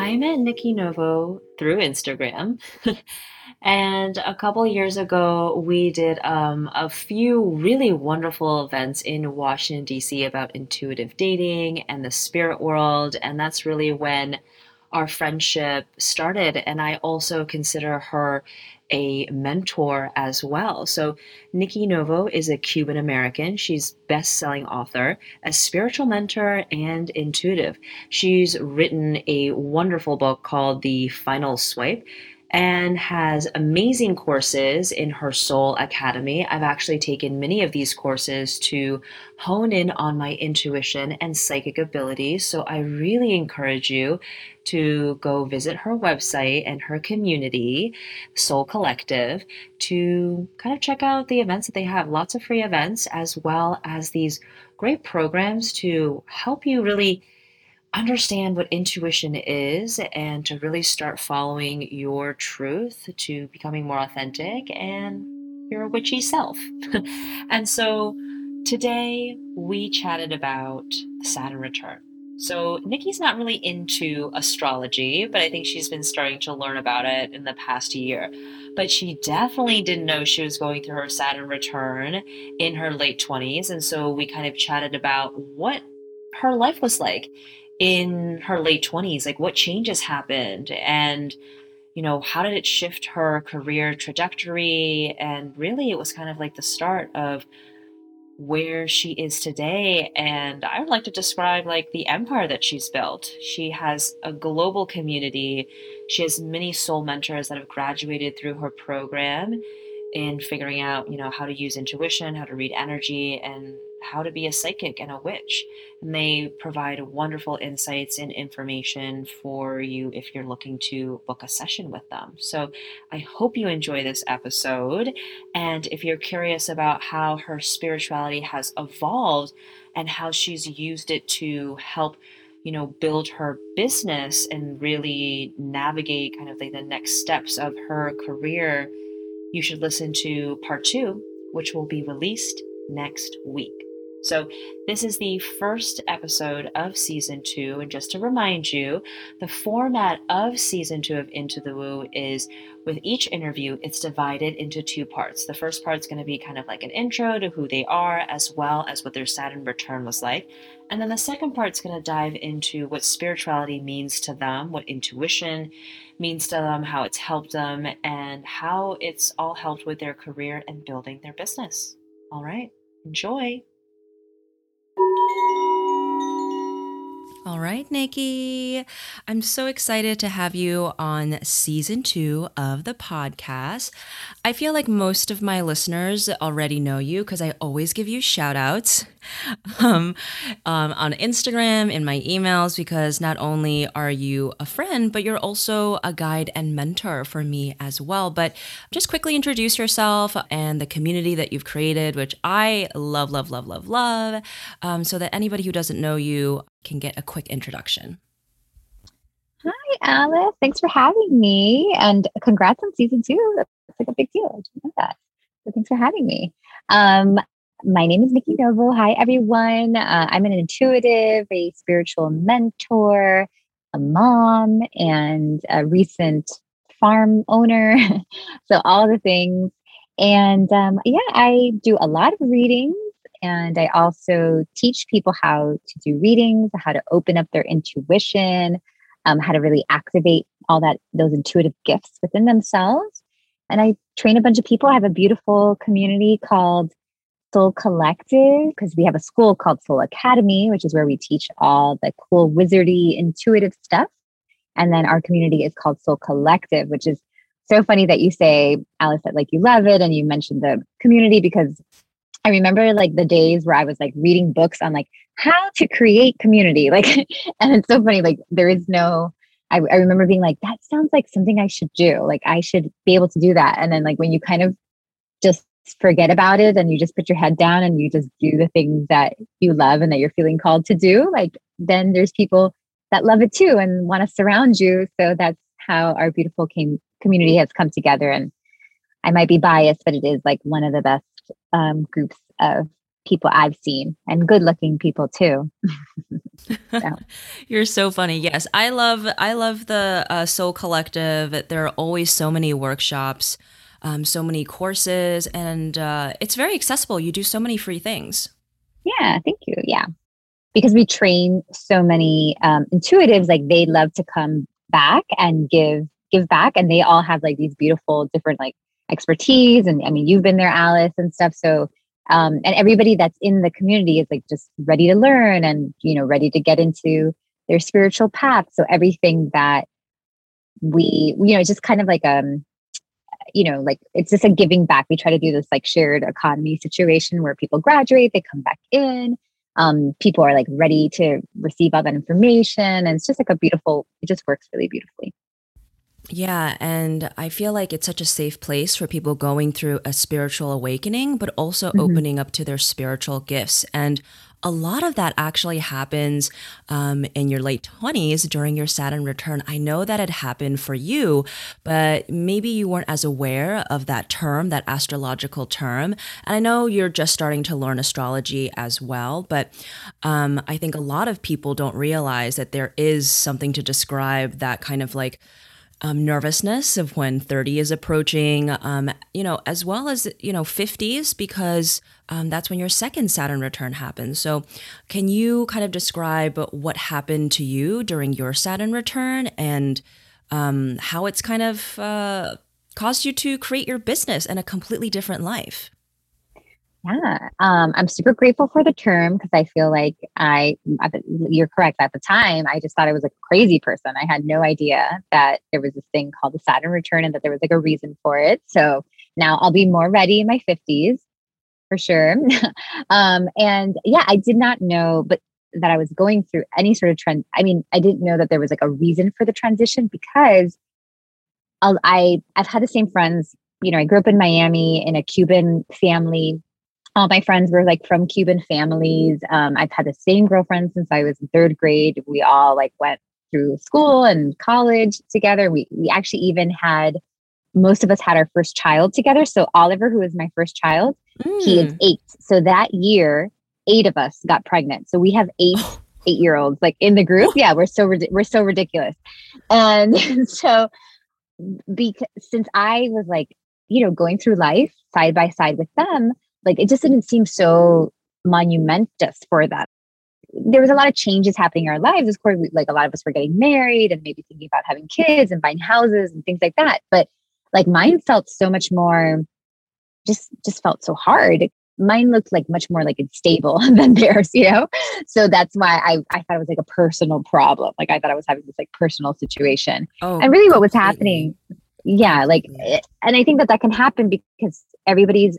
I met Nikki Novo through Instagram. and a couple years ago, we did um, a few really wonderful events in Washington, D.C. about intuitive dating and the spirit world. And that's really when our friendship started. And I also consider her a mentor as well. So, Nikki Novo is a Cuban American. She's best-selling author, a spiritual mentor, and intuitive. She's written a wonderful book called The Final Swipe and has amazing courses in her Soul Academy. I've actually taken many of these courses to hone in on my intuition and psychic abilities. So I really encourage you to go visit her website and her community, Soul Collective, to kind of check out the events that they have. Lots of free events, as well as these great programs to help you really understand what intuition is and to really start following your truth to becoming more authentic and your witchy self. and so today we chatted about Saturn return. So Nikki's not really into astrology, but I think she's been starting to learn about it in the past year. But she definitely didn't know she was going through her Saturn return in her late 20s. And so we kind of chatted about what her life was like in her late 20s like what changes happened? And you know how did it shift her career trajectory? And really it was kind of like the start of where she is today. And i would like to describe like the empire that she's built. She has a global community. She has many soul mentors that have graduated through her program in figuring out you know how to use intuition how to read energy and how to be a psychic and a witch. And they provide wonderful insights and information for you if you're looking to book a session with them. So I hope you enjoy this episode. And if you're curious about how her spirituality has evolved and how she's used it to help you know build her business and really navigate kind of like the next steps of her career you should listen to part two which will be released next week so, this is the first episode of season two. And just to remind you, the format of season two of Into the Woo is with each interview, it's divided into two parts. The first part is going to be kind of like an intro to who they are, as well as what their Saturn return was like. And then the second part is going to dive into what spirituality means to them, what intuition means to them, how it's helped them, and how it's all helped with their career and building their business. All right, enjoy. All right, Nikki. I'm so excited to have you on season two of the podcast. I feel like most of my listeners already know you because I always give you shout outs um, um, on Instagram, in my emails, because not only are you a friend, but you're also a guide and mentor for me as well. But just quickly introduce yourself and the community that you've created, which I love, love, love, love, love, um, so that anybody who doesn't know you can get a quick introduction. Hi, Alice. Thanks for having me. And congrats on season two. That's like a big deal. I know that. So thanks for having me. Um, my name is Nikki Novo. Hi, everyone. Uh, I'm an intuitive, a spiritual mentor, a mom, and a recent farm owner. so, all the things. And um, yeah, I do a lot of readings and I also teach people how to do readings, how to open up their intuition, um, how to really activate all that those intuitive gifts within themselves. And I train a bunch of people. I have a beautiful community called Soul Collective because we have a school called Soul Academy, which is where we teach all the cool wizardy intuitive stuff. And then our community is called Soul Collective, which is so funny that you say, Alice, that like you love it and you mentioned the community because I remember like the days where I was like reading books on like how to create community. Like, and it's so funny, like, there is no, I, I remember being like, that sounds like something I should do. Like, I should be able to do that. And then, like, when you kind of just forget about it and you just put your head down and you just do the things that you love and that you're feeling called to do, like, then there's people that love it too and want to surround you. So that's how our beautiful came, community has come together. And I might be biased, but it is like one of the best um, groups of people I've seen and good looking people too. So. You're so funny. Yes, I love I love the uh, Soul Collective. There are always so many workshops, um, so many courses, and uh, it's very accessible. You do so many free things. Yeah, thank you. Yeah, because we train so many um, intuitives, like they love to come back and give give back, and they all have like these beautiful different like expertise. And I mean, you've been there, Alice, and stuff. So um, and everybody that's in the community is like just ready to learn and you know ready to get into their spiritual path so everything that we you know just kind of like um you know like it's just a giving back we try to do this like shared economy situation where people graduate they come back in um, people are like ready to receive all that information and it's just like a beautiful it just works really beautifully yeah, and I feel like it's such a safe place for people going through a spiritual awakening, but also mm-hmm. opening up to their spiritual gifts. And a lot of that actually happens um, in your late 20s during your Saturn return. I know that it happened for you, but maybe you weren't as aware of that term, that astrological term. And I know you're just starting to learn astrology as well, but um, I think a lot of people don't realize that there is something to describe that kind of like um, nervousness of when 30 is approaching, um, you know, as well as, you know, 50s, because um, that's when your second Saturn return happens. So, can you kind of describe what happened to you during your Saturn return and um, how it's kind of uh, caused you to create your business and a completely different life? Yeah, um, I'm super grateful for the term because I feel like I, you're correct. At the time, I just thought I was a crazy person. I had no idea that there was this thing called the Saturn return and that there was like a reason for it. So now I'll be more ready in my 50s for sure. um, and yeah, I did not know, but that I was going through any sort of trend. I mean, I didn't know that there was like a reason for the transition because I'll, I I've had the same friends. You know, I grew up in Miami in a Cuban family all my friends were like from Cuban families. Um, I've had the same girlfriend since I was in third grade. We all like went through school and college together. We we actually even had most of us had our first child together. So Oliver, who is my first child, mm. he is mm. eight. So that year, eight of us got pregnant. So we have eight eight year olds like in the group. Yeah, we're so we're so ridiculous. And so because since I was like you know going through life side by side with them like it just didn't seem so monumentous for them. There was a lot of changes happening in our lives. Of course, we, like a lot of us were getting married and maybe thinking about having kids and buying houses and things like that. But like mine felt so much more, just just felt so hard. Mine looked like much more like it's stable than theirs, you know. So that's why I I thought it was like a personal problem. Like I thought I was having this like personal situation. Oh, and really, what was happening? Yeah, like, eh, and I think that that can happen because everybody's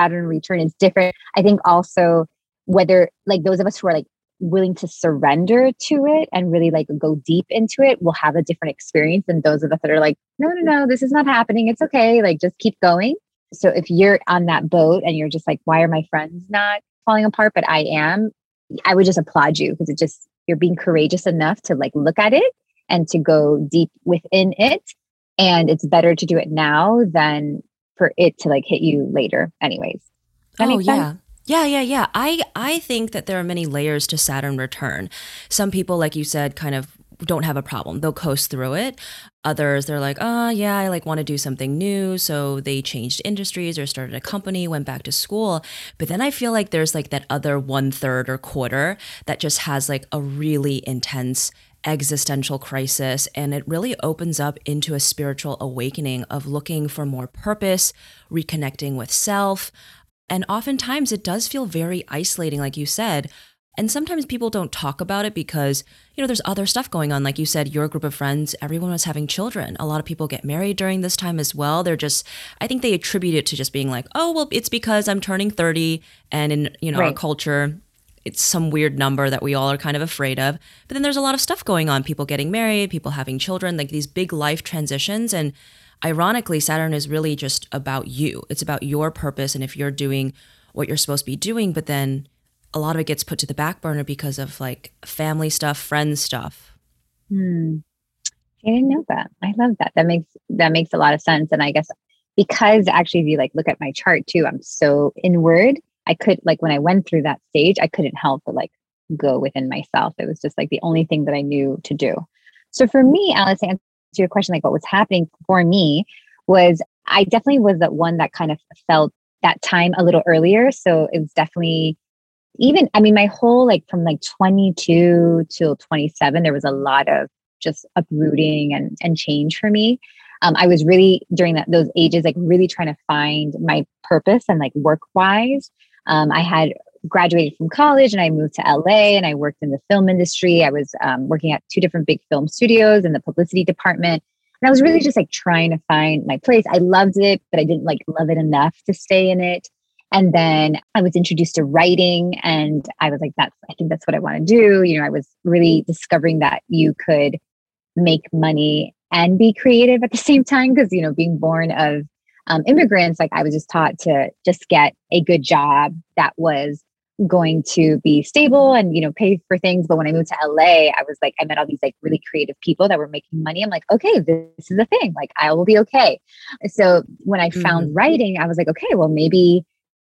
Saturn return is different. I think also whether like those of us who are like willing to surrender to it and really like go deep into it will have a different experience than those of us that are like, no, no, no, this is not happening. It's okay. Like just keep going. So if you're on that boat and you're just like, why are my friends not falling apart? But I am, I would just applaud you because it just, you're being courageous enough to like look at it and to go deep within it. And it's better to do it now than for it to like hit you later anyways. Oh yeah. yeah yeah yeah. I i think that there are many layers to saturn return. Some people like you said kind of don't have a problem. They'll coast through it. Others they're like oh yeah i like want to do something new. So they changed industries or started a company went back to school. But then i feel like there's like that other one third or quarter that just has like a really intense existential crisis and it really opens up into a spiritual awakening of looking for more purpose, reconnecting with self. And oftentimes it does feel very isolating, like you said. And sometimes people don't talk about it because, you know, there's other stuff going on. Like you said, your group of friends, everyone was having children. A lot of people get married during this time as well. They're just, I think they attribute it to just being like, oh, well, it's because I'm turning 30 and in, you know, right. our culture, it's some weird number that we all are kind of afraid of. But then there's a lot of stuff going on people getting married, people having children, like these big life transitions. And ironically, Saturn is really just about you. It's about your purpose and if you're doing what you're supposed to be doing. But then a lot of it gets put to the back burner because of like family stuff, friends stuff. Hmm. I didn't know that. I love that. That makes that makes a lot of sense. And I guess because actually if you like look at my chart too, I'm so inward I could like when I went through that stage, I couldn't help but like go within myself. It was just like the only thing that I knew to do. So for me, Alice, to answer your question, like what was happening for me was I definitely was the one that kind of felt that time a little earlier. So it was definitely even, I mean, my whole like from like 22 till 27, there was a lot of just uprooting and, and change for me. Um, I was really during that those ages, like really trying to find my purpose and like work wise. Um, I had graduated from college and I moved to LA and I worked in the film industry. I was um, working at two different big film studios in the publicity department. And I was really just like trying to find my place. I loved it, but I didn't like love it enough to stay in it. And then I was introduced to writing and I was like, that's, I think that's what I want to do. You know, I was really discovering that you could make money and be creative at the same time. Cause, you know, being born of um, immigrants, like I was just taught to just get a good job that was going to be stable and you know pay for things. But when i moved to la i was like i met all these like really creative people that were making money. I'm like okay this is a thing. Like i will be okay. So when i mm-hmm. found writing i was like okay well maybe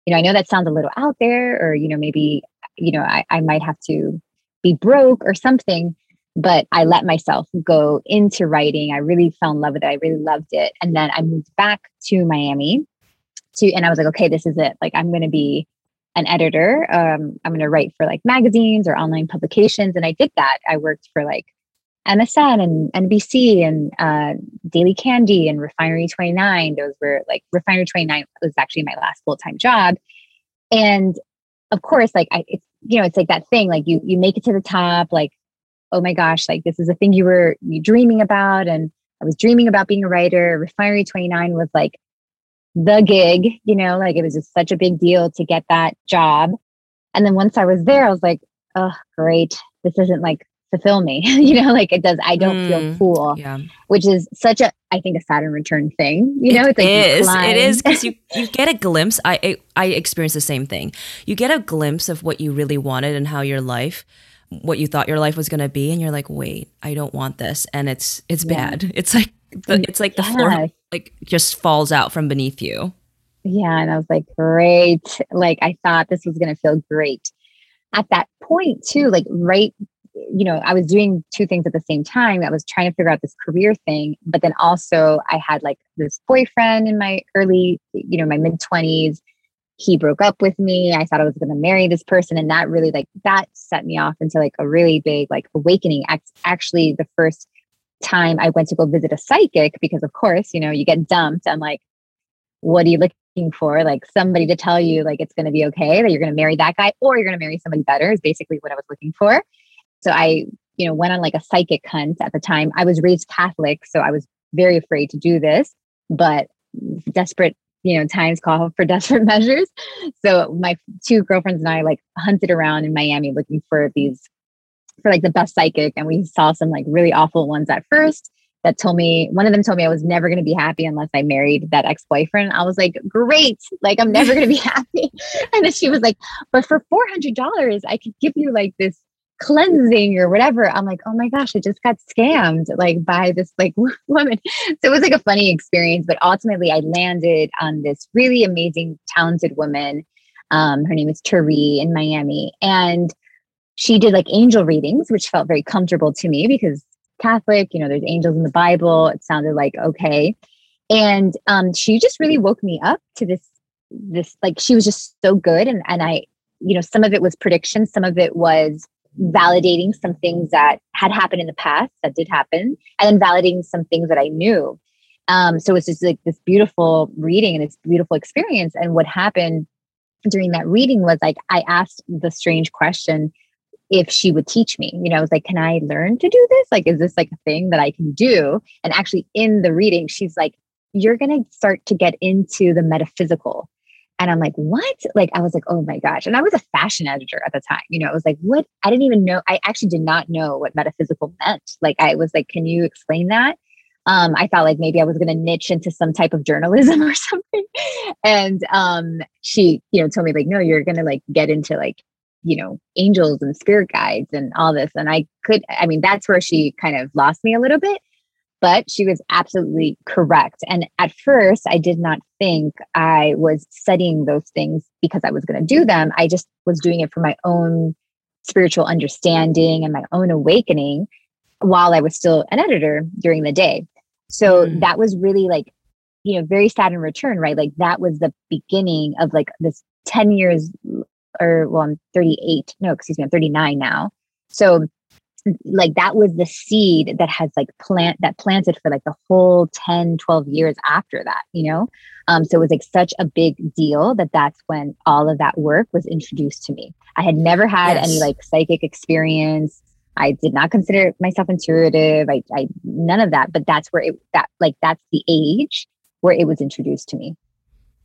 you know i know that sounds a little out there or you know maybe you know i, I might have to be broke or something but i let myself go into writing i really fell in love with it i really loved it and then i moved back to miami to and i was like okay this is it like i'm going to be an editor. Um, I'm going to write for like magazines or online publications. And I did that. I worked for like MSN and NBC and uh, Daily Candy and Refinery 29. Those were like Refinery 29 was actually my last full time job. And of course, like I, it's, you know, it's like that thing, like you, you make it to the top, like, oh my gosh, like this is a thing you were dreaming about. And I was dreaming about being a writer. Refinery 29 was like the gig, you know, like it was just such a big deal to get that job. And then once I was there, I was like, oh, great. This isn't like fulfill me, you know, like it does. I don't mm, feel cool, yeah. which is such a, I think a Saturn return thing, you know, it it's like, is, it is because you, you get a glimpse. I, I, I experienced the same thing. You get a glimpse of what you really wanted and how your life, what you thought your life was going to be. And you're like, wait, I don't want this. And it's, it's yeah. bad. It's like, the, it's like the yeah. floor like just falls out from beneath you. Yeah. And I was like, great. Like I thought this was going to feel great. At that point, too, like right, you know, I was doing two things at the same time. I was trying to figure out this career thing, but then also I had like this boyfriend in my early, you know, my mid 20s. He broke up with me. I thought I was going to marry this person. And that really, like, that set me off into like a really big, like, awakening. Actually, the first time I went to go visit a psychic because, of course, you know, you get dumped. I'm like, what are you looking for? Like somebody to tell you, like, it's going to be okay, that you're going to marry that guy or you're going to marry somebody better is basically what I was looking for. So I, you know, went on like a psychic hunt at the time. I was raised Catholic, so I was very afraid to do this, but desperate you know times call for desperate measures so my two girlfriends and i like hunted around in miami looking for these for like the best psychic and we saw some like really awful ones at first that told me one of them told me I was never going to be happy unless I married that ex-boyfriend. I was like, "Great. Like I'm never going to be happy." And then she was like, "But for $400, I could give you like this cleansing or whatever." I'm like, "Oh my gosh, I just got scammed like by this like woman." So it was like a funny experience, but ultimately I landed on this really amazing talented woman. Um, her name is Tari in Miami and she did like angel readings, which felt very comfortable to me because Catholic, you know, there's angels in the Bible. It sounded like okay. And um, she just really woke me up to this, this like she was just so good. And and I, you know, some of it was prediction, some of it was validating some things that had happened in the past that did happen, and then validating some things that I knew. Um, so it's just like this beautiful reading and this beautiful experience. And what happened during that reading was like I asked the strange question if she would teach me. You know, I was like, can I learn to do this? Like, is this like a thing that I can do? And actually, in the reading, she's like, you're going to start to get into the metaphysical. And I'm like, what? Like, I was like, oh my gosh. And I was a fashion editor at the time. You know, I was like, what? I didn't even know. I actually did not know what metaphysical meant. Like, I was like, can you explain that? Um, I thought like maybe I was going to niche into some type of journalism or something. And um, she, you know, told me like, no, you're going to like get into like you know, angels and spirit guides and all this. And I could, I mean, that's where she kind of lost me a little bit, but she was absolutely correct. And at first, I did not think I was studying those things because I was going to do them. I just was doing it for my own spiritual understanding and my own awakening while I was still an editor during the day. So mm. that was really like, you know, very Saturn return, right? Like that was the beginning of like this 10 years or well, I'm 38. No, excuse me, I'm 39 now. So like that was the seed that has like plant that planted for like the whole 10 12 years after that you know? Um, so it was like such a big deal that that's when all of that work was introduced to me. I had never had yes. any like psychic experience. I did not consider myself intuitive. I, I none of that but that's where it that like that's the age where it was introduced to me.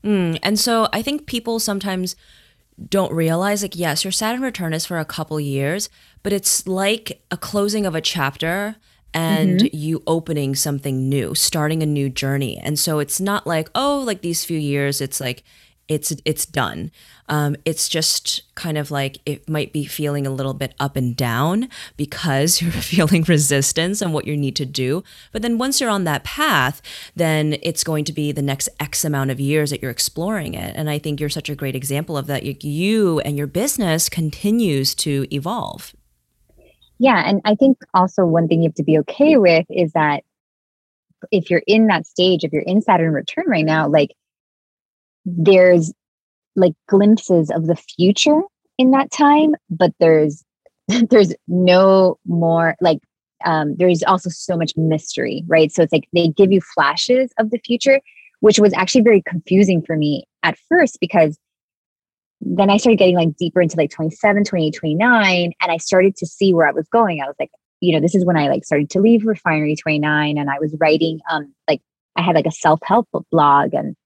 Mm, and so i think people sometimes don't realize like yes your saturn return is for a couple years but it's like a closing of a chapter and mm-hmm. you opening something new starting a new journey and so it's not like oh like these few years it's like it's it's done. Um, it's just kind of like it might be feeling a little bit up and down because you're feeling resistance on what you need to do. But then once you're on that path, then it's going to be the next X amount of years that you're exploring it. And I think you're such a great example of that. You and your business continues to evolve. Yeah, and I think also one thing you have to be okay with is that if you're in that stage, if you're in Saturn return right now, like there's like glimpses of the future in that time but there's there's no more like um there's also so much mystery right? So it's like they give you flashes of the future which was actually very confusing for me at first because then i started getting like deeper into like 27 28 29 and i started to see where i was going. I was like you know this is when i like started to leave refinery 29 and i was writing um like i had like a self-help blog and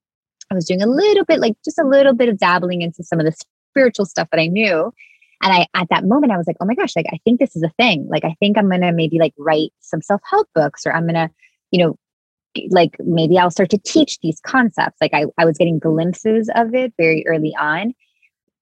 I was doing a little bit, like just a little bit of dabbling into some of the spiritual stuff that I knew. And I, at that moment, I was like, oh my gosh, like, I think this is a thing. Like, I think I'm going to maybe like write some self help books or I'm going to, you know, like maybe I'll start to teach these concepts. Like, I, I was getting glimpses of it very early on.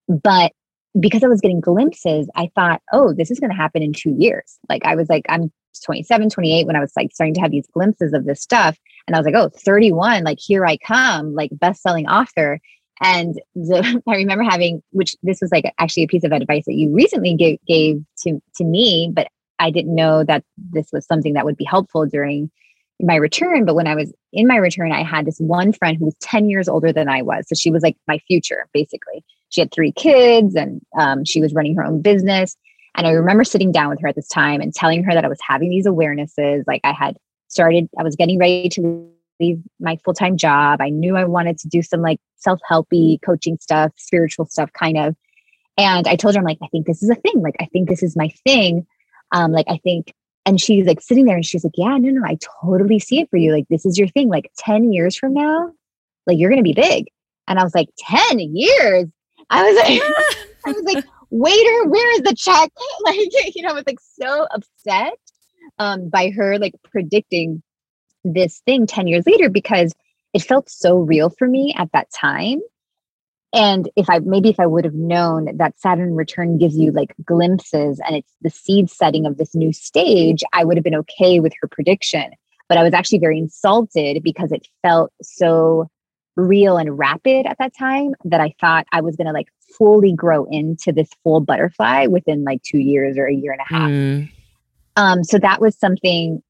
But because I was getting glimpses, I thought, oh, this is going to happen in two years. Like, I was like, I'm 27, 28 when I was like starting to have these glimpses of this stuff. And I was like, oh, 31, like here I come, like best-selling author. And the, I remember having, which this was like actually a piece of advice that you recently gave, gave to, to me, but I didn't know that this was something that would be helpful during my return. But when I was in my return, I had this one friend who was 10 years older than I was. So she was like my future, basically. She had three kids and um, she was running her own business. And I remember sitting down with her at this time and telling her that I was having these awarenesses. Like I had started, I was getting ready to leave my full time job. I knew I wanted to do some like self helpy coaching stuff, spiritual stuff, kind of. And I told her, I'm like, I think this is a thing. Like, I think this is my thing. Um, like, I think, and she's like sitting there and she's like, Yeah, no, no, I totally see it for you. Like, this is your thing. Like, 10 years from now, like, you're going to be big. And I was like, 10 years? I was like, I was like, waiter, where is the check? Like, you know, I was like so upset um, by her like predicting this thing 10 years later because it felt so real for me at that time. And if I maybe if I would have known that Saturn return gives you like glimpses and it's the seed setting of this new stage, I would have been okay with her prediction. But I was actually very insulted because it felt so real and rapid at that time that I thought I was going to like fully grow into this full butterfly within like two years or a year and a half. Mm. Um, so that was something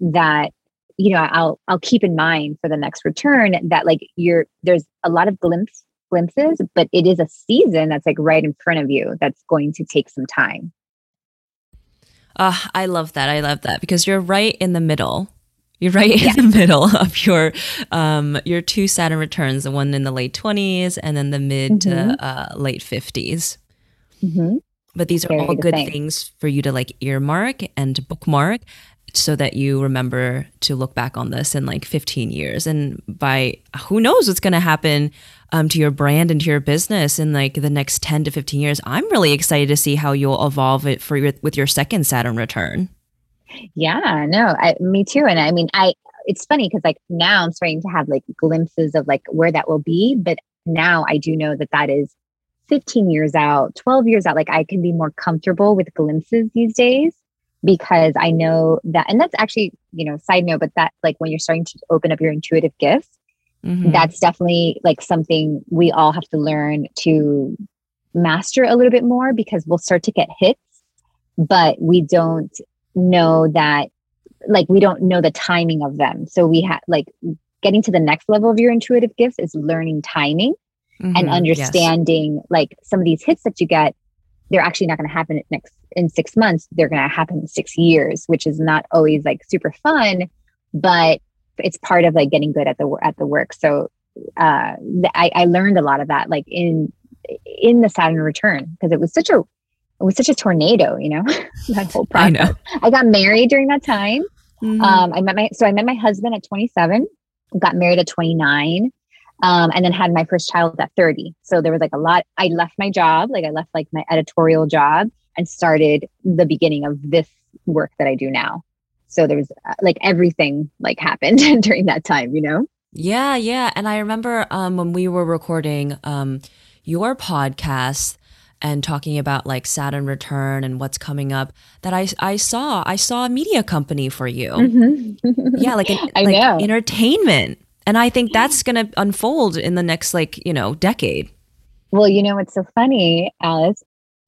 that you know I'll I'll keep in mind for the next return that like you're there's a lot of glimpse glimpses, but it is a season that's like right in front of you that's going to take some time. Uh, I love that. I love that because you're right in the middle you're right yeah. in the middle of your um, your two Saturn returns, the one in the late 20s and then the mid mm-hmm. to uh, late 50s. Mm-hmm. But these are Very all good things for you to like earmark and bookmark so that you remember to look back on this in like 15 years. And by who knows what's going to happen um, to your brand and to your business in like the next 10 to 15 years. I'm really excited to see how you'll evolve it for your, with your second Saturn return. Yeah, no, I, me too. And I mean, I, it's funny because like now I'm starting to have like glimpses of like where that will be. But now I do know that that is 15 years out, 12 years out. Like I can be more comfortable with glimpses these days because I know that, and that's actually, you know, side note, but that like when you're starting to open up your intuitive gifts, mm-hmm. that's definitely like something we all have to learn to master a little bit more because we'll start to get hits, but we don't know that, like, we don't know the timing of them. So we have, like, getting to the next level of your intuitive gifts is learning timing mm-hmm, and understanding, yes. like, some of these hits that you get, they're actually not going to happen next in six months. They're going to happen in six years, which is not always like super fun, but it's part of like getting good at the at the work. So uh, I, I learned a lot of that, like in in the Saturn return, because it was such a it was such a tornado, you know, that whole process. I, know. I got married during that time. Mm-hmm. Um, I met my so I met my husband at 27, got married at 29, um, and then had my first child at 30. So there was like a lot. I left my job, like I left like my editorial job, and started the beginning of this work that I do now. So there was uh, like everything like happened during that time, you know. Yeah, yeah. And I remember um, when we were recording um, your podcast and talking about like Saturn return and what's coming up that I, I saw I saw a media company for you. Mm-hmm. yeah, like, an, like know. entertainment. And I think that's going to unfold in the next like, you know, decade. Well, you know what's so funny, Alice?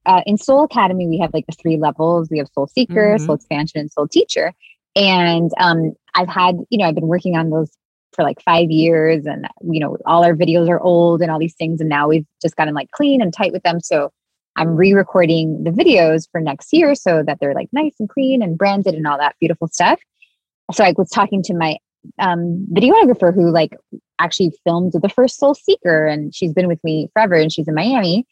Uh, in Soul Academy, we have like the three levels. We have Soul Seeker, mm-hmm. Soul Expansion, and Soul Teacher. And um, I've had, you know, I've been working on those for like five years and you know all our videos are old and all these things and now we've just gotten like clean and tight with them so i'm re-recording the videos for next year so that they're like nice and clean and branded and all that beautiful stuff so i was talking to my um, videographer who like actually filmed the first soul seeker and she's been with me forever and she's in miami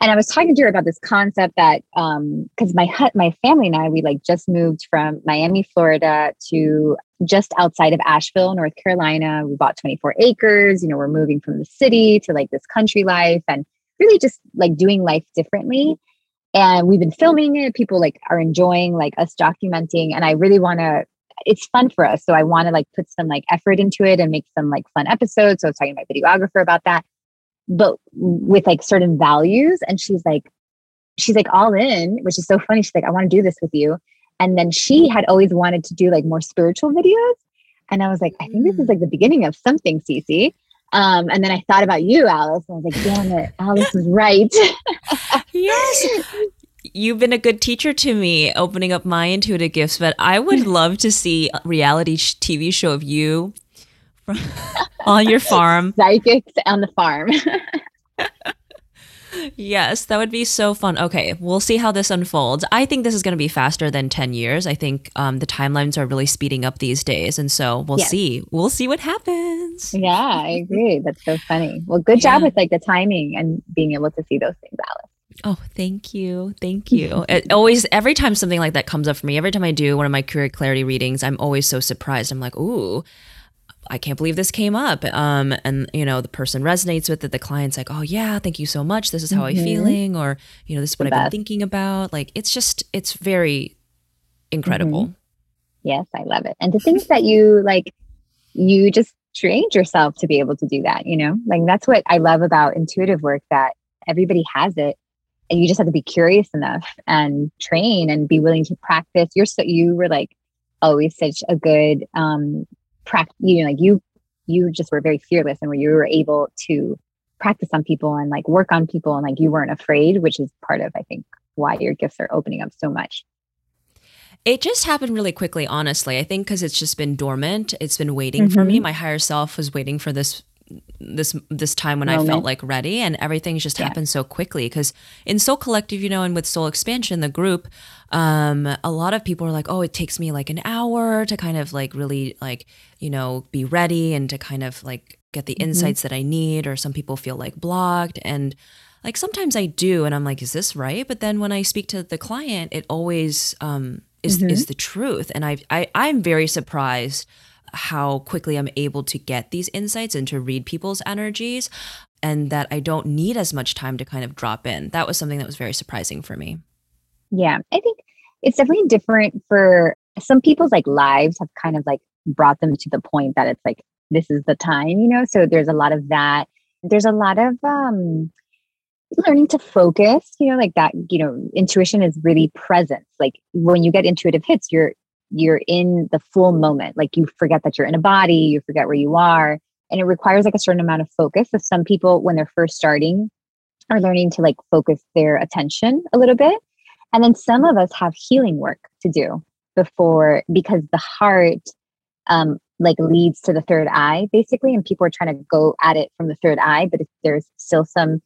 and I was talking to her about this concept that um because my hut my family and I we like just moved from Miami, Florida to just outside of Asheville, North Carolina. We bought 24 acres, you know, we're moving from the city to like this country life and really just like doing life differently. And we've been filming it. People like are enjoying like us documenting and I really want to it's fun for us. So I want to like put some like effort into it and make some like fun episodes. So I was talking to my videographer about that but with like certain values. And she's like, she's like all in, which is so funny. She's like, I want to do this with you. And then she had always wanted to do like more spiritual videos. And I was like, I think this is mm. like the beginning of something, Cece. Um, and then I thought about you, Alice, and I was like, damn it, Alice was right. yes. You've been a good teacher to me, opening up my intuitive gifts, but I would love to see a reality TV show of you from, on your farm. Psychics on the farm. Yes, that would be so fun. Okay, we'll see how this unfolds. I think this is going to be faster than 10 years. I think um, the timelines are really speeding up these days. And so we'll yes. see. We'll see what happens. Yeah, I agree. That's so funny. Well, good job with like the timing and being able to see those things, Alice. Oh, thank you. Thank you. it always, every time something like that comes up for me, every time I do one of my career clarity readings, I'm always so surprised. I'm like, ooh, I can't believe this came up. Um, and you know, the person resonates with it. The client's like, oh yeah, thank you so much. This is how mm-hmm. I'm feeling, or you know, this is what the I've best. been thinking about. Like, it's just, it's very incredible. Mm-hmm. Yes, I love it. And to think that you like, you just trained yourself to be able to do that. You know, like that's what I love about intuitive work. That everybody has it, and you just have to be curious enough and train and be willing to practice. You're so you were like always such a good um practice you know like you you just were very fearless and where you were able to practice on people and like work on people and like you weren't afraid which is part of i think why your gifts are opening up so much it just happened really quickly honestly i think because it's just been dormant it's been waiting mm-hmm. for me mm-hmm. my higher self was waiting for this this this time when Moment. I felt like ready and everything just yeah. happened so quickly because in Soul Collective, you know, and with Soul Expansion, the group, um, a lot of people are like, oh, it takes me like an hour to kind of like really like, you know, be ready and to kind of like get the mm-hmm. insights that I need, or some people feel like blocked and like sometimes I do and I'm like, is this right? But then when I speak to the client, it always um is mm-hmm. is the truth. And I I I'm very surprised how quickly I'm able to get these insights and to read people's energies and that I don't need as much time to kind of drop in. That was something that was very surprising for me. Yeah, I think it's definitely different for some people's like lives have kind of like brought them to the point that it's like this is the time, you know? So there's a lot of that. There's a lot of um learning to focus, you know, like that, you know, intuition is really present. Like when you get intuitive hits, you're you're in the full moment. Like you forget that you're in a body, you forget where you are. And it requires like a certain amount of focus. So some people, when they're first starting, are learning to like focus their attention a little bit. And then some of us have healing work to do before because the heart um, like leads to the third eye basically and people are trying to go at it from the third eye but if there's still some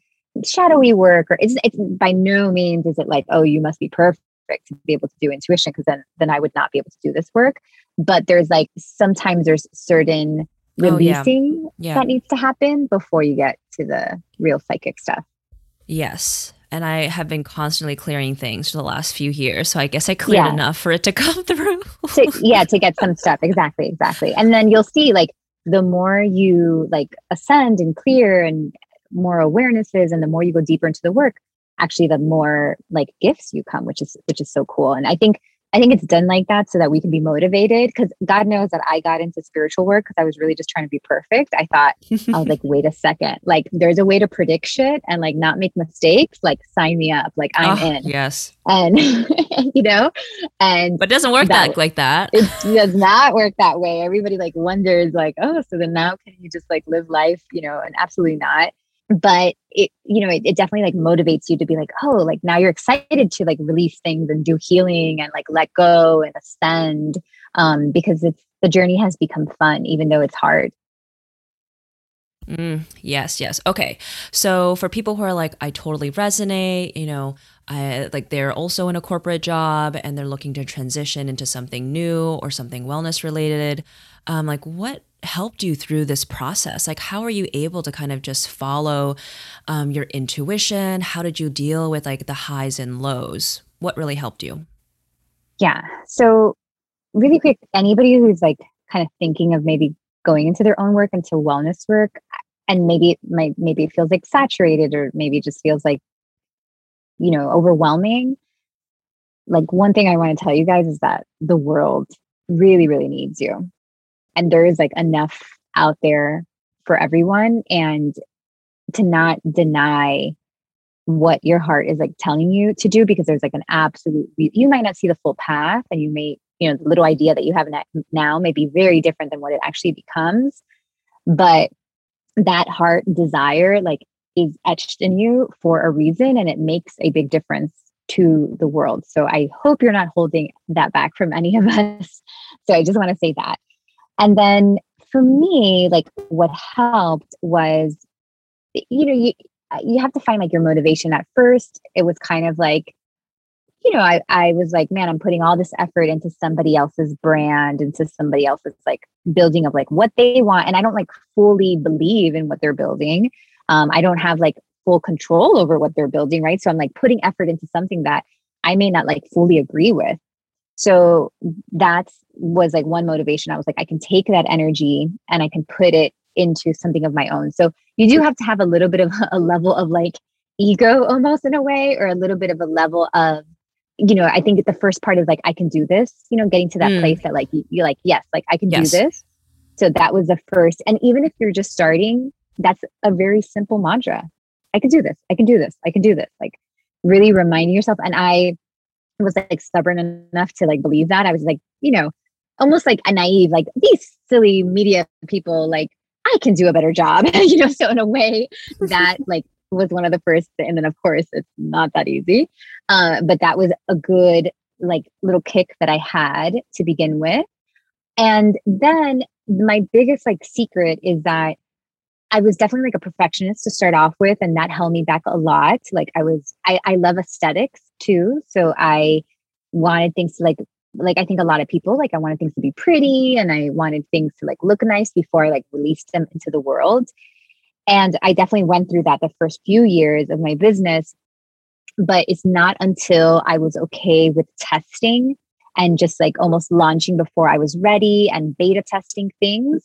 shadowy work or it's, it's by no means is it like oh you must be perfect to be able to do intuition because then then i would not be able to do this work but there's like sometimes there's certain releasing oh, yeah. Yeah. that needs to happen before you get to the real psychic stuff yes and I have been constantly clearing things for the last few years. So I guess I cleared yeah. enough for it to come through. to, yeah, to get some stuff. Exactly, exactly. And then you'll see like the more you like ascend and clear and more awarenesses and the more you go deeper into the work, actually the more like gifts you come, which is which is so cool. And I think I think it's done like that so that we can be motivated. Because God knows that I got into spiritual work because I was really just trying to be perfect. I thought, I was like, wait a second, like there's a way to predict shit and like not make mistakes. Like sign me up. Like I'm oh, in. Yes. And you know, and but it doesn't work that, that like that. It does not work that way. Everybody like wonders, like, oh, so then now can you just like live life, you know? And absolutely not but it you know it, it, definitely like motivates you to be like oh like now you're excited to like release things and do healing and like let go and ascend um because it's the journey has become fun even though it's hard. Mm, yes yes. Okay. So for people who are like i totally resonate you know I like they're also in a corporate job and they're looking to transition into something new or something wellness related um like what helped you through this process? Like, how are you able to kind of just follow um, your intuition? How did you deal with like the highs and lows? What really helped you? Yeah. So, really quick, anybody who's like kind of thinking of maybe going into their own work, into wellness work, and maybe it might, maybe it feels like saturated or maybe it just feels like, you know, overwhelming. Like, one thing I want to tell you guys is that the world really, really needs you and there is like enough out there for everyone and to not deny what your heart is like telling you to do because there's like an absolute you might not see the full path and you may you know the little idea that you have now may be very different than what it actually becomes but that heart desire like is etched in you for a reason and it makes a big difference to the world. So i hope you're not holding that back from any of us. So i just want to say that and then for me, like what helped was, you know, you you have to find like your motivation at first. It was kind of like, you know, I, I was like, man, I'm putting all this effort into somebody else's brand, into somebody else's like building of like what they want. And I don't like fully believe in what they're building. Um, I don't have like full control over what they're building, right? So I'm like putting effort into something that I may not like fully agree with. So that was like one motivation. I was like, I can take that energy and I can put it into something of my own. So you do have to have a little bit of a level of like ego almost in a way, or a little bit of a level of, you know, I think the first part is like, I can do this, you know, getting to that mm. place that like you, you're like, yes, like I can yes. do this. So that was the first. And even if you're just starting, that's a very simple mantra. I can do this. I can do this. I can do this. Like really reminding yourself. And I was like stubborn enough to like believe that. I was like, you know, almost like a naive, like these silly media people, like I can do a better job, you know. So in a way, that like was one of the first, and then of course it's not that easy, uh, but that was a good like little kick that I had to begin with, and then my biggest like secret is that I was definitely like a perfectionist to start off with, and that held me back a lot. Like I was, I, I love aesthetics too, so I wanted things to like like I think a lot of people like I wanted things to be pretty and I wanted things to like look nice before I like released them into the world. And I definitely went through that the first few years of my business. But it's not until I was okay with testing and just like almost launching before I was ready and beta testing things.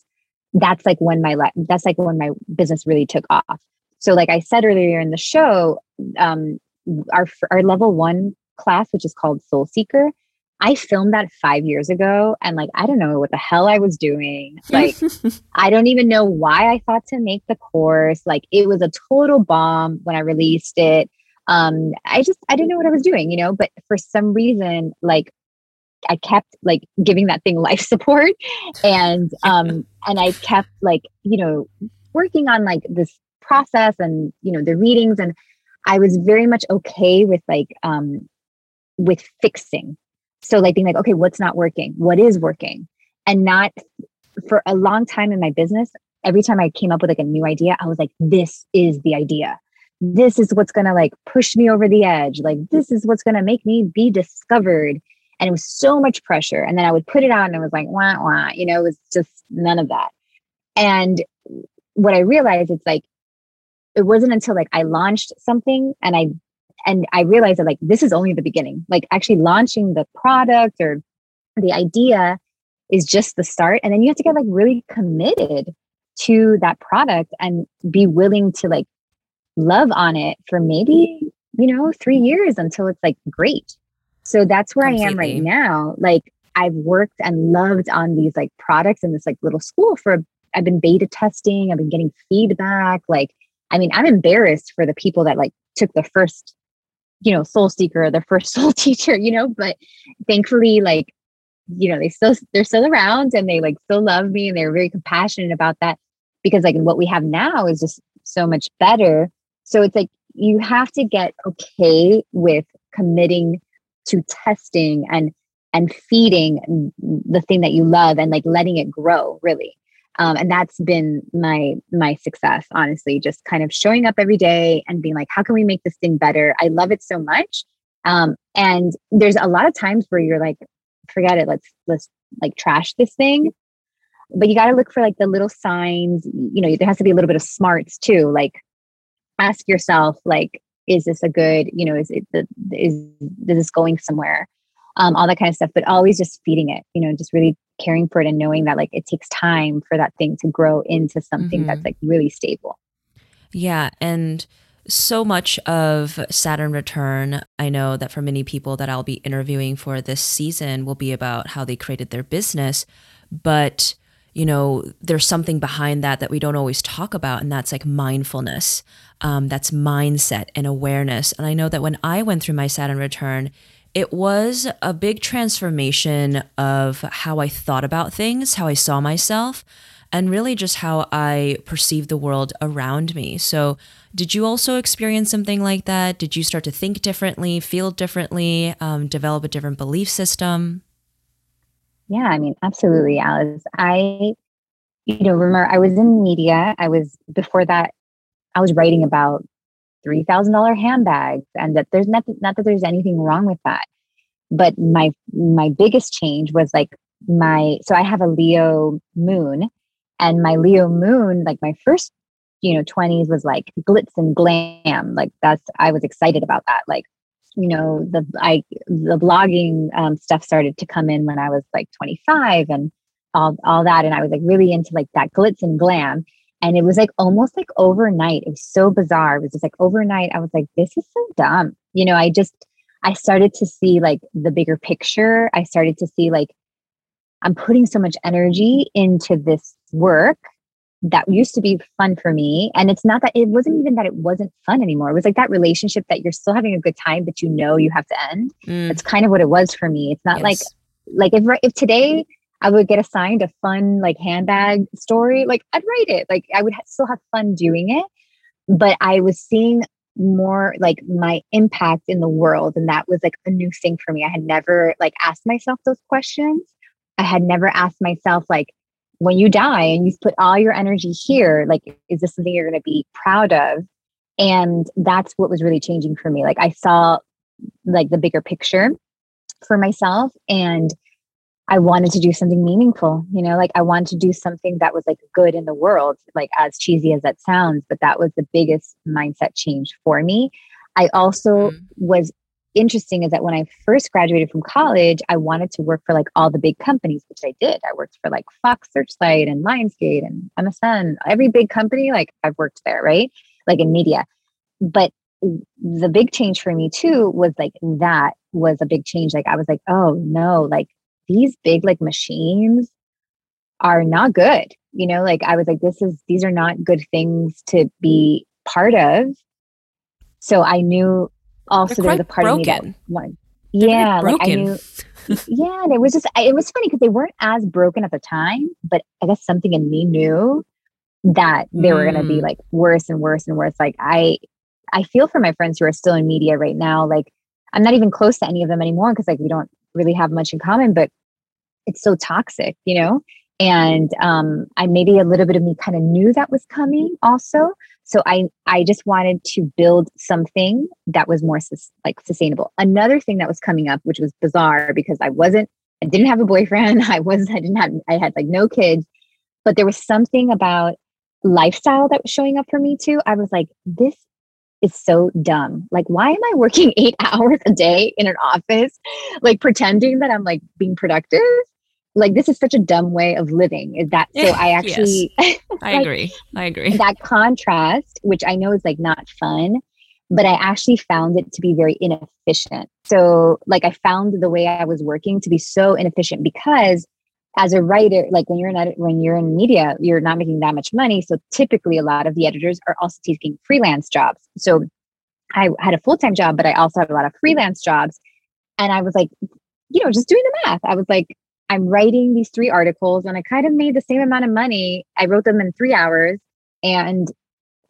That's like when my that's like when my business really took off. So like I said earlier in the show, um, our our level one class, which is called Soul Seeker, I filmed that five years ago and like I don't know what the hell I was doing. Like I don't even know why I thought to make the course. Like it was a total bomb when I released it. Um I just I didn't know what I was doing, you know, but for some reason like I kept like giving that thing life support and um and I kept like, you know, working on like this process and you know the readings and I was very much okay with like um with fixing. So like being like, okay, what's not working? What is working? And not for a long time in my business, every time I came up with like a new idea, I was like, this is the idea. This is what's gonna like push me over the edge. Like this is what's gonna make me be discovered. And it was so much pressure. And then I would put it out and it was like, wah, wah, you know, it was just none of that. And what I realized, it's like, it wasn't until like I launched something and I and I realized that like this is only the beginning. Like actually launching the product or the idea is just the start. And then you have to get like really committed to that product and be willing to like love on it for maybe, you know, three years until it's like great. So that's where Completely. I am right now. Like I've worked and loved on these like products in this like little school for I've been beta testing, I've been getting feedback. Like, I mean, I'm embarrassed for the people that like took the first, you know, soul seeker, or the first soul teacher, you know, but thankfully, like, you know, they still they're still around and they like still love me and they're very compassionate about that because like what we have now is just so much better. So it's like you have to get okay with committing to testing and and feeding the thing that you love and like letting it grow really um, and that's been my my success honestly just kind of showing up every day and being like how can we make this thing better? I love it so much. Um, and there's a lot of times where you're like forget it let's let's like trash this thing. But you got to look for like the little signs. You know there has to be a little bit of smarts too like ask yourself like is this a good you know is it the is, is this going somewhere um, all that kind of stuff but always just feeding it you know just really caring for it and knowing that like it takes time for that thing to grow into something mm-hmm. that's like really stable yeah and so much of Saturn Return, I know that for many people that I'll be interviewing for this season will be about how they created their business. But, you know, there's something behind that that we don't always talk about, and that's like mindfulness. Um, that's mindset and awareness. And I know that when I went through my Saturn Return, it was a big transformation of how I thought about things, how I saw myself, and really just how I perceived the world around me. So, did you also experience something like that? Did you start to think differently, feel differently, um, develop a different belief system? Yeah, I mean, absolutely, Alice. I, you know, remember I was in media. I was before that, I was writing about $3,000 handbags and that there's not, not that there's anything wrong with that. But my, my biggest change was like my, so I have a Leo moon and my Leo moon, like my first, you know, 20s was like glitz and glam. Like that's, I was excited about that. Like, you know, the, I, the blogging um, stuff started to come in when I was like 25 and all, all that. And I was like really into like that glitz and glam. And it was like almost like overnight. It was so bizarre. It was just like overnight. I was like, this is so dumb. You know, I just, I started to see like the bigger picture. I started to see like, I'm putting so much energy into this work that used to be fun for me. And it's not that it wasn't even that it wasn't fun anymore. It was like that relationship that you're still having a good time, but you know you have to end. Mm. That's kind of what it was for me. It's not yes. like, like if, if today I would get assigned a fun like handbag story, like I'd write it. Like I would ha- still have fun doing it, but I was seeing more like my impact in the world and that was like a new thing for me. I had never like asked myself those questions. I had never asked myself like when you die and you've put all your energy here, like is this something you're going to be proud of? And that's what was really changing for me. Like I saw like the bigger picture for myself and I wanted to do something meaningful, you know, like I wanted to do something that was like good in the world, like as cheesy as that sounds, but that was the biggest mindset change for me. I also mm. was interesting is that when I first graduated from college, I wanted to work for like all the big companies, which I did. I worked for like Fox Searchlight and Lionsgate and MSN, every big company, like I've worked there, right? Like in media. But the big change for me too was like that was a big change. Like I was like, oh no, like these big like machines are not good. You know, like I was like, this is, these are not good things to be part of. So I knew also there's a part broken. of me that one. Yeah, like I knew. yeah, and it was just, it was funny because they weren't as broken at the time, but I guess something in me knew that they were going to be mm. like worse and worse and worse. Like I, I feel for my friends who are still in media right now. Like, I'm not even close to any of them anymore because like we don't really have much in common, but it's so toxic, you know? And um, I maybe a little bit of me kind of knew that was coming also. So I I just wanted to build something that was more sus- like sustainable. Another thing that was coming up, which was bizarre because I wasn't, I didn't have a boyfriend. I was, I didn't have, I had like no kids, but there was something about lifestyle that was showing up for me too. I was like, this is so dumb. Like, why am I working eight hours a day in an office, like pretending that I'm like being productive? Like, this is such a dumb way of living. Is that so? I actually, yes. I like, agree. I agree. That contrast, which I know is like not fun, but I actually found it to be very inefficient. So, like, I found the way I was working to be so inefficient because as a writer, like when you're in when you're in media, you're not making that much money. So typically, a lot of the editors are also taking freelance jobs. So I had a full time job, but I also had a lot of freelance jobs. And I was like, you know, just doing the math. I was like, I'm writing these three articles, and I kind of made the same amount of money. I wrote them in three hours, and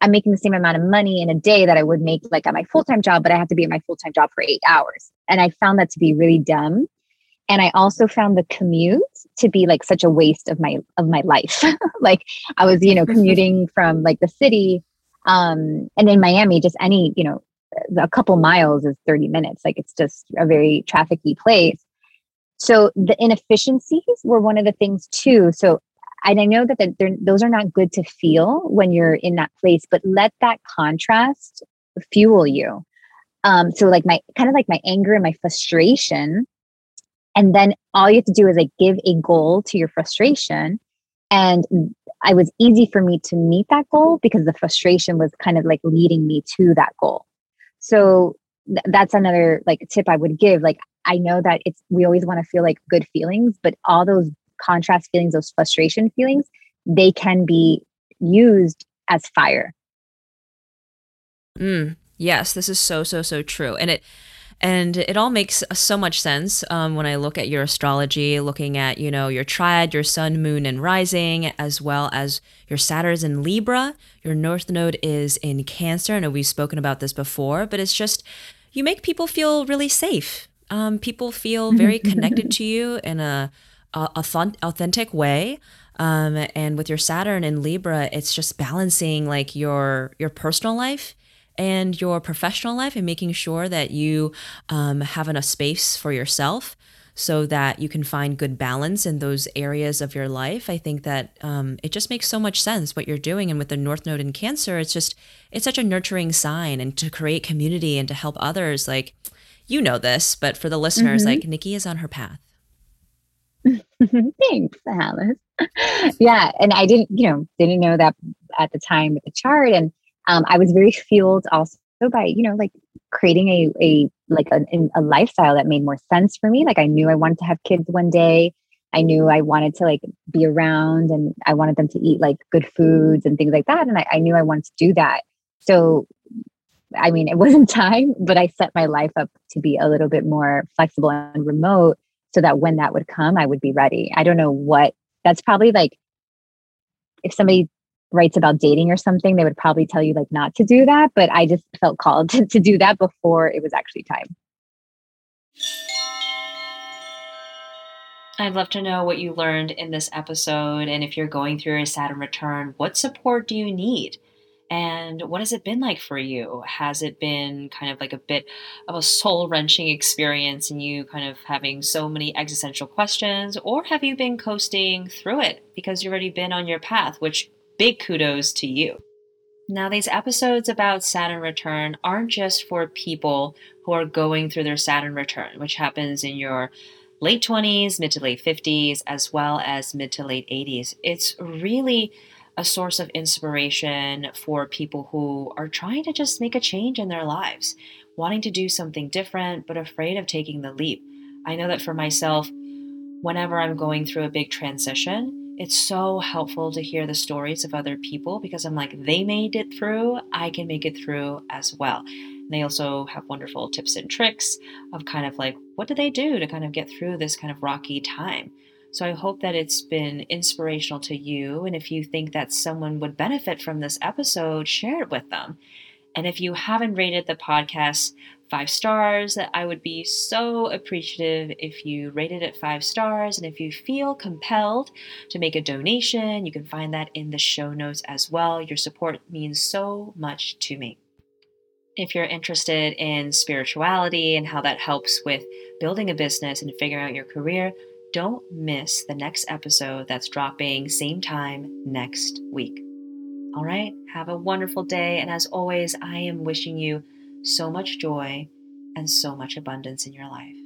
I'm making the same amount of money in a day that I would make like at my full time job, but I have to be at my full time job for eight hours. And I found that to be really dumb and i also found the commute to be like such a waste of my of my life. Like i was you know commuting from like the city um and in miami just any you know a couple miles is 30 minutes. Like it's just a very trafficy place. So the inefficiencies were one of the things too. So and i know that those are not good to feel when you're in that place but let that contrast fuel you. Um so like my kind of like my anger and my frustration and then all you have to do is like give a goal to your frustration. And it was easy for me to meet that goal because the frustration was kind of like leading me to that goal. So th- that's another like tip I would give. Like I know that it's we always want to feel like good feelings, but all those contrast feelings, those frustration feelings, they can be used as fire. Mm, yes, this is so so so true. And it and it all makes so much sense um, when I look at your astrology, looking at, you know, your triad, your sun, moon, and rising, as well as your Saturn's in Libra. Your North Node is in Cancer. I know we've spoken about this before, but it's just, you make people feel really safe. Um, people feel very connected to you in a, a authentic way. Um, and with your Saturn in Libra, it's just balancing like your your personal life and your professional life and making sure that you um, have enough space for yourself so that you can find good balance in those areas of your life. I think that um, it just makes so much sense what you're doing. And with the North Node in Cancer, it's just, it's such a nurturing sign and to create community and to help others. Like, you know this, but for the listeners, mm-hmm. like Nikki is on her path. Thanks, Alice. yeah. And I didn't, you know, didn't know that at the time with the chart. And um, I was very fueled also by, you know, like creating a, a like a, a lifestyle that made more sense for me. Like I knew I wanted to have kids one day. I knew I wanted to like be around and I wanted them to eat like good foods and things like that. And I, I knew I wanted to do that. So, I mean, it wasn't time, but I set my life up to be a little bit more flexible and remote so that when that would come, I would be ready. I don't know what that's probably like if somebody writes about dating or something, they would probably tell you like not to do that. But I just felt called to, to do that before it was actually time. I'd love to know what you learned in this episode. And if you're going through a Saturn return, what support do you need? And what has it been like for you? Has it been kind of like a bit of a soul wrenching experience and you kind of having so many existential questions? Or have you been coasting through it because you've already been on your path, which big kudos to you. Now, these episodes about Saturn return aren't just for people who are going through their Saturn return, which happens in your late 20s, mid to late 50s, as well as mid to late 80s. It's really a source of inspiration for people who are trying to just make a change in their lives, wanting to do something different, but afraid of taking the leap. I know that for myself, whenever I'm going through a big transition, it's so helpful to hear the stories of other people because I'm like, they made it through, I can make it through as well. And they also have wonderful tips and tricks of kind of like, what do they do to kind of get through this kind of rocky time? So I hope that it's been inspirational to you. And if you think that someone would benefit from this episode, share it with them. And if you haven't rated the podcast five stars, I would be so appreciative if you rated it five stars. And if you feel compelled to make a donation, you can find that in the show notes as well. Your support means so much to me. If you're interested in spirituality and how that helps with building a business and figuring out your career, don't miss the next episode that's dropping same time next week. All right, have a wonderful day. And as always, I am wishing you so much joy and so much abundance in your life.